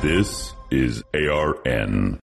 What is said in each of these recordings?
This is ARN.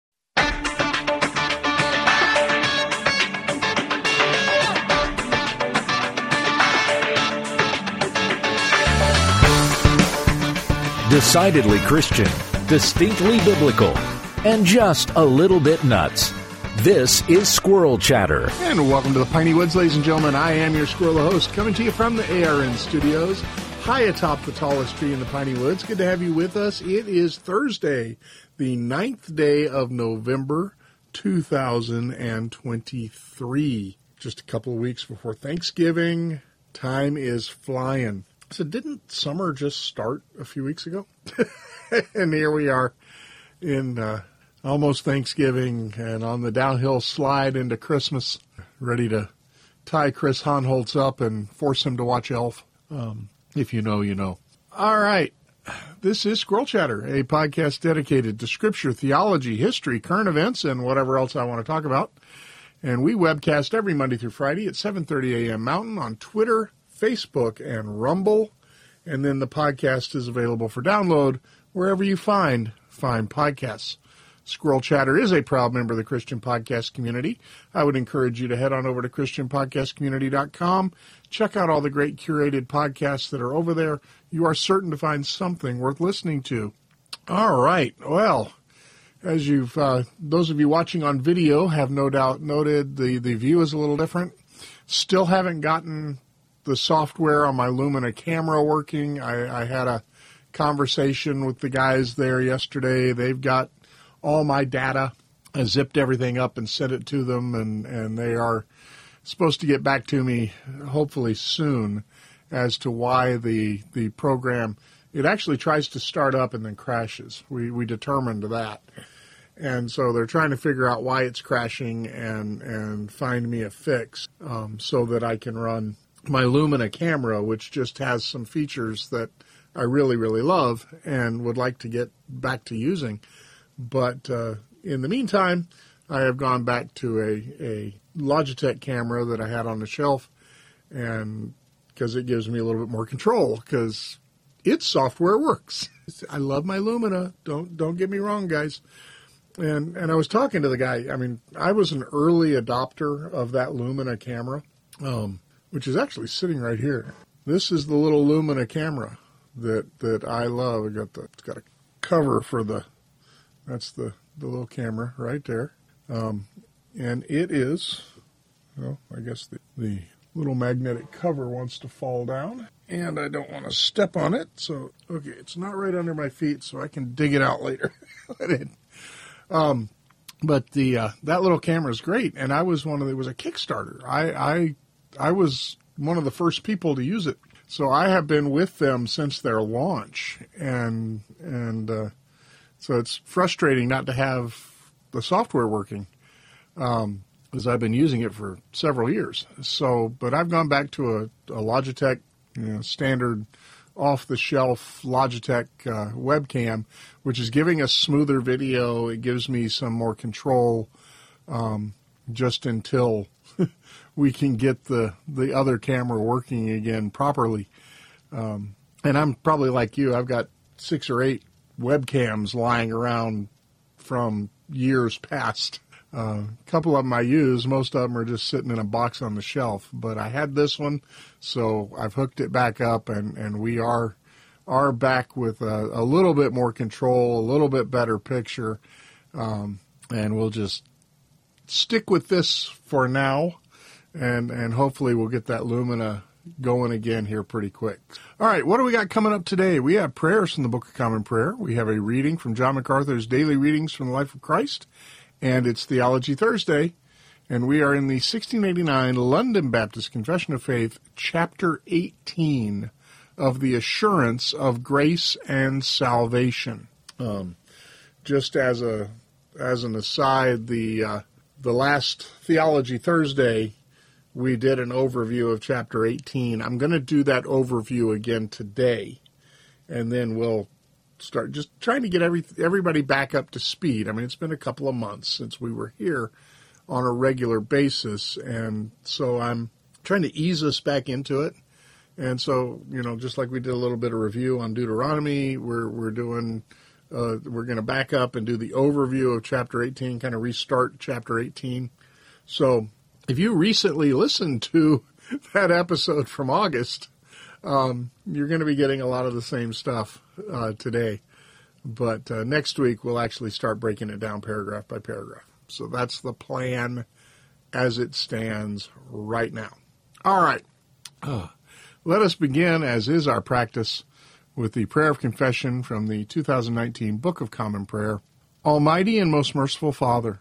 Decidedly Christian, distinctly biblical, and just a little bit nuts. This is Squirrel Chatter. And welcome to the Piney Woods, ladies and gentlemen. I am your squirrel host, coming to you from the ARN studios, high atop the tallest tree in the Piney Woods. Good to have you with us. It is Thursday, the ninth day of November, 2023. Just a couple of weeks before Thanksgiving. Time is flying. So, didn't summer just start a few weeks ago? and here we are in uh, almost Thanksgiving and on the downhill slide into Christmas, ready to tie Chris Hohnholz up and force him to watch Elf. Um, if you know, you know. All right. This is Squirrel Chatter, a podcast dedicated to scripture, theology, history, current events, and whatever else I want to talk about. And we webcast every Monday through Friday at 7:30 a.m. Mountain on Twitter, Facebook, and Rumble. And then the podcast is available for download wherever you find fine podcasts. Squirrel Chatter is a proud member of the Christian podcast community. I would encourage you to head on over to ChristianPodcastCommunity.com. Check out all the great curated podcasts that are over there. You are certain to find something worth listening to. All right. Well, as you've, uh, those of you watching on video have no doubt noted, the, the view is a little different. Still haven't gotten the software on my Lumina camera working. I, I had a conversation with the guys there yesterday. They've got all my data. I zipped everything up and sent it to them, and, and they are supposed to get back to me hopefully soon as to why the the program it actually tries to start up and then crashes. We we determined that. And so they're trying to figure out why it's crashing and and find me a fix um, so that I can run my Lumina camera, which just has some features that I really really love and would like to get back to using. But uh, in the meantime, I have gone back to a, a Logitech camera that I had on the shelf, and because it gives me a little bit more control, because its software works. I love my Lumina. Don't don't get me wrong, guys. And and I was talking to the guy. I mean, I was an early adopter of that Lumina camera, um, which is actually sitting right here. This is the little Lumina camera that that I love. It got the it's got a cover for the that's the, the little camera right there. Um, and it is, well, I guess the, the little magnetic cover wants to fall down. And I don't want to step on it. So, okay, it's not right under my feet, so I can dig it out later. um, but the uh, that little camera is great, and I was one of the, it was a Kickstarter. I, I I was one of the first people to use it, so I have been with them since their launch, and and uh, so it's frustrating not to have the software working, um, as I've been using it for several years. So, but I've gone back to a, a Logitech you know, standard off the shelf Logitech uh, webcam, which is giving us smoother video. It gives me some more control um, just until we can get the, the other camera working again properly. Um, and I'm probably like you, I've got six or eight webcams lying around from years past. A uh, couple of them I use. Most of them are just sitting in a box on the shelf. But I had this one, so I've hooked it back up, and, and we are are back with a, a little bit more control, a little bit better picture, um, and we'll just stick with this for now, and and hopefully we'll get that Lumina going again here pretty quick. All right, what do we got coming up today? We have prayers from the Book of Common Prayer. We have a reading from John MacArthur's Daily Readings from the Life of Christ, and it's Theology Thursday. And we are in the 1689 London Baptist Confession of Faith, chapter 18 of the Assurance of Grace and Salvation. Um, just as a as an aside, the uh, the last Theology Thursday we did an overview of chapter 18. I'm going to do that overview again today, and then we'll start just trying to get every everybody back up to speed. I mean, it's been a couple of months since we were here on a regular basis, and so I'm trying to ease us back into it. And so, you know, just like we did a little bit of review on Deuteronomy, we're we're doing Uh, we're going to back up and do the overview of chapter 18, kind of restart chapter 18. So if you recently listened to that episode from August, um, you're going to be getting a lot of the same stuff uh, today. But uh, next week, we'll actually start breaking it down paragraph by paragraph. So that's the plan as it stands right now. All right. Uh, let us begin, as is our practice, with the prayer of confession from the 2019 Book of Common Prayer. Almighty and most merciful Father,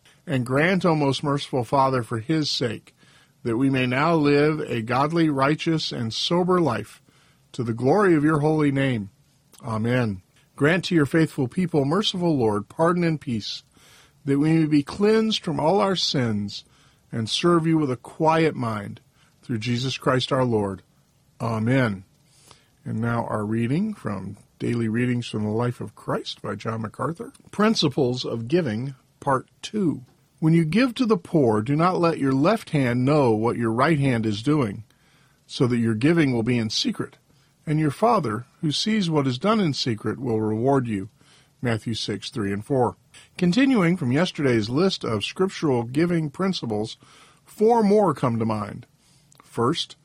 And grant, O most merciful Father, for his sake, that we may now live a godly, righteous, and sober life, to the glory of your holy name. Amen. Grant to your faithful people, merciful Lord, pardon and peace, that we may be cleansed from all our sins and serve you with a quiet mind, through Jesus Christ our Lord. Amen. And now our reading from Daily Readings from the Life of Christ by John MacArthur. Principles of Giving, Part 2. When you give to the poor, do not let your left hand know what your right hand is doing, so that your giving will be in secret, and your Father, who sees what is done in secret, will reward you. Matthew 6, 3 and 4. Continuing from yesterday's list of scriptural giving principles, four more come to mind. First,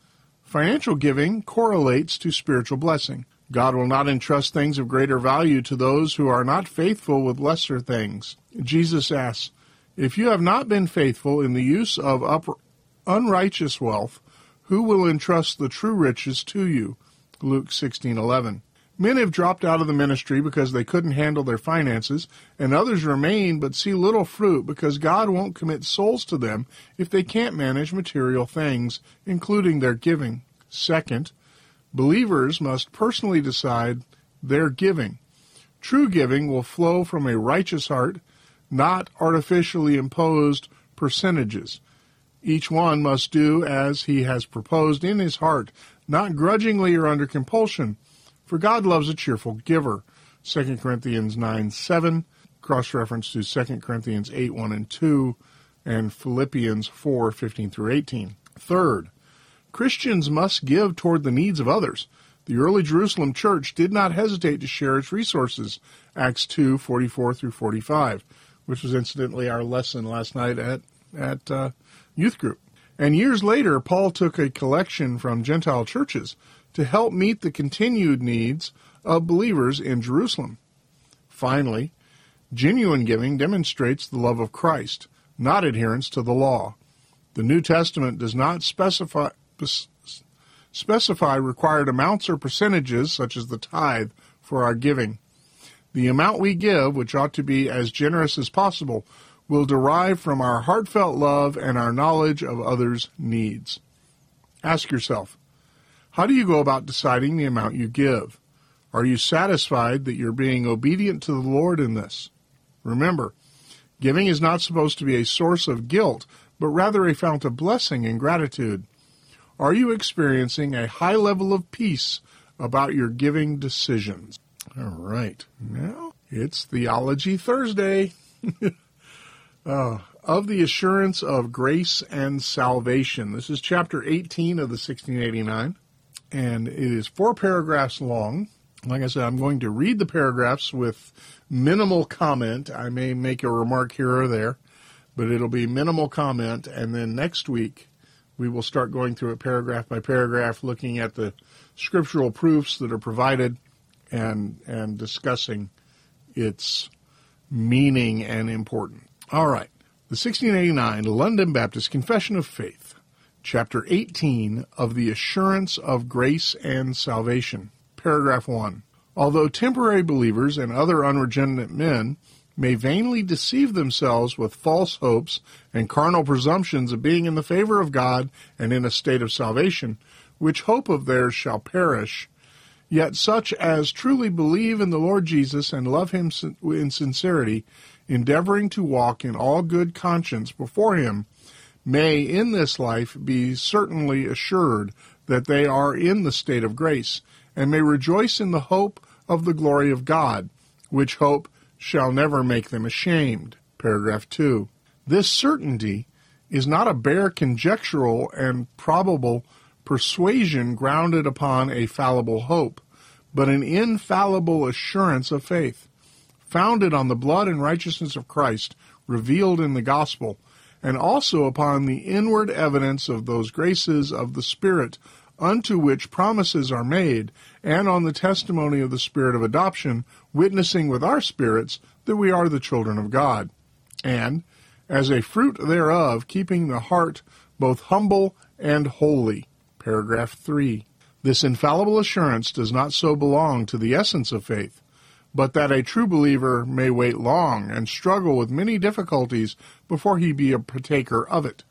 Financial giving correlates to spiritual blessing. God will not entrust things of greater value to those who are not faithful with lesser things. Jesus asks, If you have not been faithful in the use of unrighteous wealth, who will entrust the true riches to you? Luke 16:11. Men have dropped out of the ministry because they couldn't handle their finances, and others remain but see little fruit because God won't commit souls to them if they can't manage material things, including their giving. Second, believers must personally decide their giving. True giving will flow from a righteous heart, not artificially imposed percentages. Each one must do as he has proposed in his heart, not grudgingly or under compulsion for God loves a cheerful giver. 2 Corinthians 9 7, cross reference to 2 Corinthians 8 1 and 2, and Philippians 4 15 through 18. Third, Christians must give toward the needs of others. The early Jerusalem church did not hesitate to share its resources. Acts 2 44 through 45, which was incidentally our lesson last night at, at uh, youth group. And years later, Paul took a collection from Gentile churches to help meet the continued needs of believers in Jerusalem. Finally, genuine giving demonstrates the love of Christ, not adherence to the law. The New Testament does not specify, specify required amounts or percentages, such as the tithe, for our giving. The amount we give, which ought to be as generous as possible, will derive from our heartfelt love and our knowledge of others' needs. Ask yourself, how do you go about deciding the amount you give? Are you satisfied that you're being obedient to the Lord in this? Remember, giving is not supposed to be a source of guilt, but rather a fount of blessing and gratitude. Are you experiencing a high level of peace about your giving decisions? All right. Now it's Theology Thursday. uh, of the assurance of grace and salvation. This is chapter 18 of the 1689 and it is four paragraphs long. Like I said, I'm going to read the paragraphs with minimal comment. I may make a remark here or there, but it'll be minimal comment. And then next week, we will start going through it paragraph by paragraph, looking at the scriptural proofs that are provided and, and discussing its meaning and importance. All right. The 1689 London Baptist Confession of Faith chapter 18 of the assurance of grace and salvation. Paragraph 1. Although temporary believers and other unregenerate men may vainly deceive themselves with false hopes and carnal presumptions of being in the favor of God and in a state of salvation, which hope of theirs shall perish, Yet such as truly believe in the Lord Jesus and love him in sincerity, endeavoring to walk in all good conscience before him, may in this life be certainly assured that they are in the state of grace, and may rejoice in the hope of the glory of God, which hope shall never make them ashamed. Paragraph 2. This certainty is not a bare conjectural and probable persuasion grounded upon a fallible hope, but an infallible assurance of faith, founded on the blood and righteousness of Christ revealed in the gospel, and also upon the inward evidence of those graces of the Spirit unto which promises are made, and on the testimony of the Spirit of adoption, witnessing with our spirits that we are the children of God. And, as a fruit thereof, keeping the heart both humble and holy. Paragraph 3. This infallible assurance does not so belong to the essence of faith, but that a true believer may wait long and struggle with many difficulties before he be a partaker of it.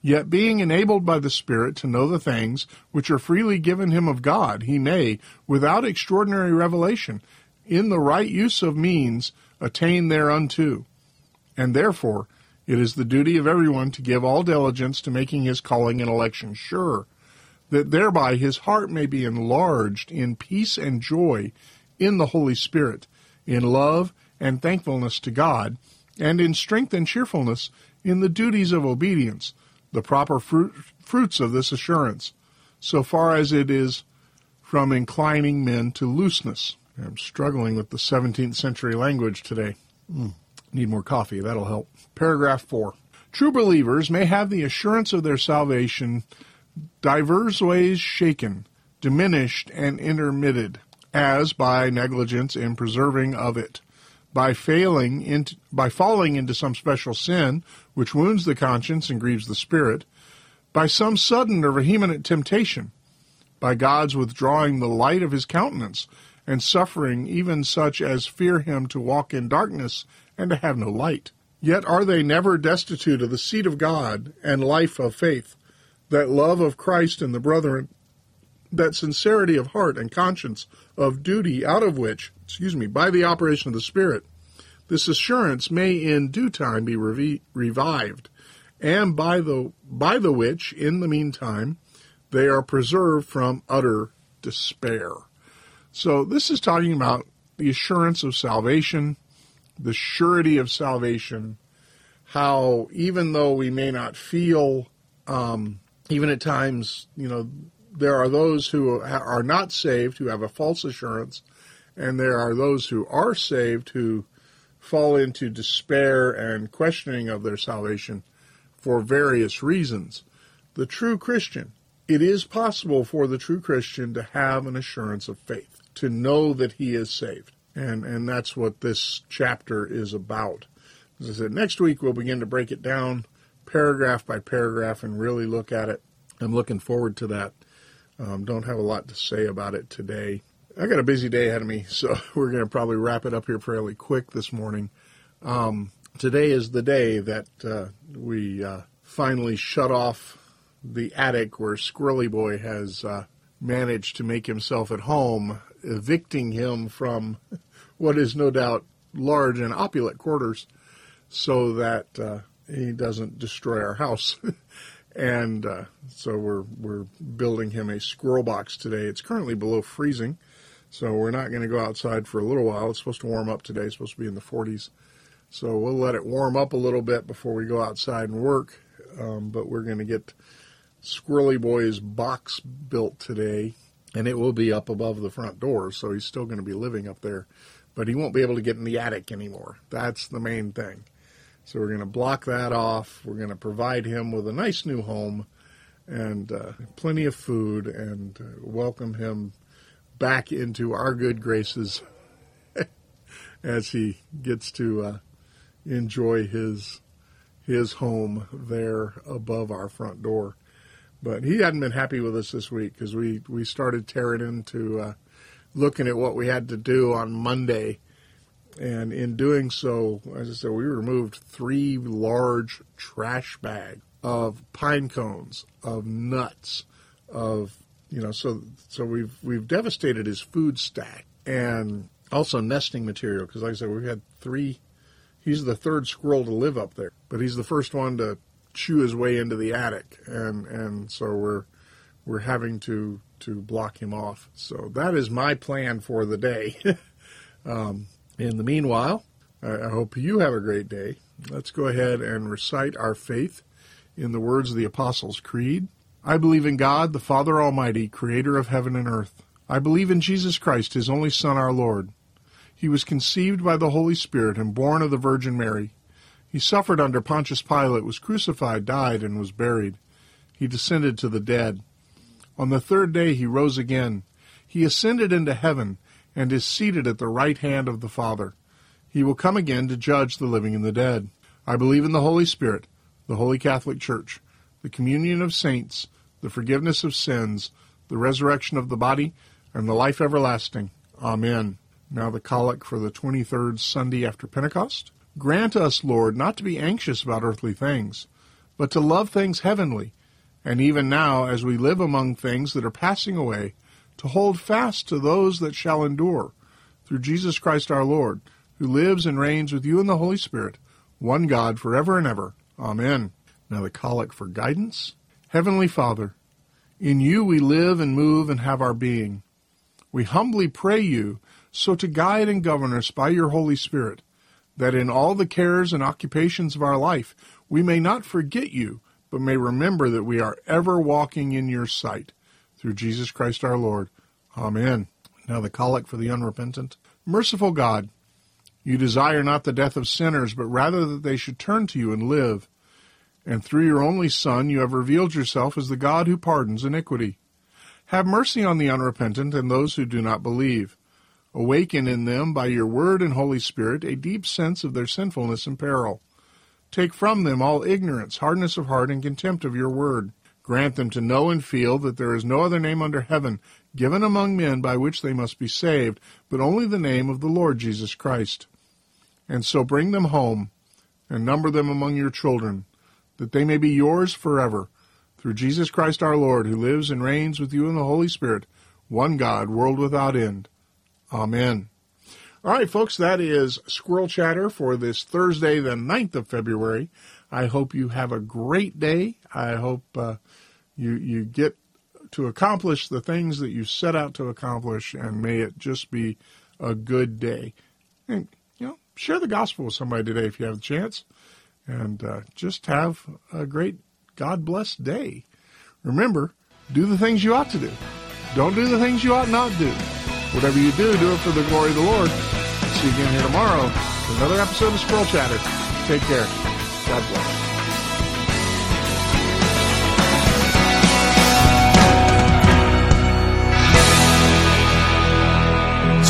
Yet being enabled by the Spirit to know the things which are freely given him of God, he may, without extraordinary revelation, in the right use of means, attain thereunto. And therefore, it is the duty of everyone to give all diligence to making his calling and election sure that thereby his heart may be enlarged in peace and joy in the Holy Spirit, in love and thankfulness to God, and in strength and cheerfulness in the duties of obedience, the proper fruit, fruits of this assurance, so far as it is from inclining men to looseness. I'm struggling with the 17th century language today. Mm, need more coffee, that'll help. Paragraph 4. True believers may have the assurance of their salvation divers ways shaken, diminished, and intermitted, as by negligence in preserving of it, by failing into, by falling into some special sin which wounds the conscience and grieves the spirit, by some sudden or vehement temptation, by God's withdrawing the light of his countenance, and suffering even such as fear him to walk in darkness and to have no light. Yet are they never destitute of the seed of God and life of faith, that love of Christ and the brethren, that sincerity of heart and conscience of duty out of which, excuse me, by the operation of the Spirit, this assurance may in due time be revi- revived, and by the by the which, in the meantime, they are preserved from utter despair. So this is talking about the assurance of salvation, the surety of salvation, how even though we may not feel um, even at times, you know, there are those who are not saved who have a false assurance, and there are those who are saved who fall into despair and questioning of their salvation for various reasons. The true Christian, it is possible for the true Christian to have an assurance of faith, to know that he is saved. And, and that's what this chapter is about. As I said, next week we'll begin to break it down paragraph by paragraph and really look at it. I'm looking forward to that. Um, don't have a lot to say about it today. I got a busy day ahead of me, so we're going to probably wrap it up here fairly quick this morning. Um, today is the day that uh, we uh, finally shut off the attic where Squirrely Boy has uh, managed to make himself at home, evicting him from what is no doubt large and opulent quarters so that uh, he doesn't destroy our house. and uh, so we're we're building him a squirrel box today. It's currently below freezing, so we're not going to go outside for a little while. It's supposed to warm up today. It's supposed to be in the 40s, so we'll let it warm up a little bit before we go outside and work. Um, but we're going to get Squirrely Boy's box built today, and it will be up above the front door, so he's still going to be living up there, but he won't be able to get in the attic anymore. That's the main thing. So we're going to block that off. We're going to provide him with a nice new home and uh, plenty of food and uh, welcome him back into our good graces as he gets to uh, enjoy his his home there above our front door. But he hadn't been happy with us this week because we, we started tearing into uh, looking at what we had to do on Monday and in doing so, as I said, we removed three large trash bags of pine cones, of nuts, of you know, so so we've we've devastated his food stack and also nesting material because, like I said, we've had three. He's the third squirrel to live up there, but he's the first one to chew his way into the attic, and and so we're we're having to to block him off. So that is my plan for the day. um, in the meanwhile, I, hope you have a great day. Let's go ahead and recite our faith in the words of the Apostles' Creed. I believe in God, the Father Almighty, creator of heaven and earth. I believe in Jesus Christ, his only Son, our Lord. He was conceived by the Holy Spirit and born of the Virgin Mary. He suffered under Pontius Pilate, was crucified, died, and was buried. He descended to the dead. On the third day he rose again. He ascended into heaven and is seated at the right hand of the Father. He will come again to judge the living and the dead. I believe in the Holy Spirit, the Holy Catholic Church, the communion of saints, the forgiveness of sins, the resurrection of the body, and the life everlasting. Amen. Now the collect for the 23rd Sunday after Pentecost. Grant us, Lord, not to be anxious about earthly things, but to love things heavenly, and even now, as we live among things that are passing away, to hold fast to those that shall endure, through Jesus Christ our Lord, who lives and reigns with you in the Holy Spirit, one God, forever and ever. Amen. Now the collect for guidance. Heavenly Father, in you we live and move and have our being. We humbly pray you so to guide and govern us by your Holy Spirit, that in all the cares and occupations of our life we may not forget you, but may remember that we are ever walking in your sight. Through Jesus Christ our Lord. Amen. Now the collect for the unrepentant. Merciful God, you desire not the death of sinners, but rather that they should turn to you and live. And through your only Son, you have revealed yourself as the God who pardons iniquity. Have mercy on the unrepentant and those who do not believe. Awaken in them, by your word and Holy Spirit, a deep sense of their sinfulness and peril. Take from them all ignorance, hardness of heart, and contempt of your word. Grant them to know and feel that there is no other name under heaven given among men by which they must be saved, but only the name of the Lord Jesus Christ and so bring them home and number them among your children, that they may be yours forever, through Jesus Christ our Lord, who lives and reigns with you in the Holy Spirit, one God, world without end. Amen. All right, folks, that is Squirrel Chatter for this Thursday, the 9th of February. I hope you have a great day. I hope uh, you, you get to accomplish the things that you set out to accomplish, and may it just be a good day. And you know, share the gospel with somebody today if you have the chance. And uh, just have a great God blessed day. Remember, do the things you ought to do. Don't do the things you ought not do. Whatever you do, do it for the glory of the Lord. See you again here tomorrow for another episode of Squirrel Chatter. Take care. God bless.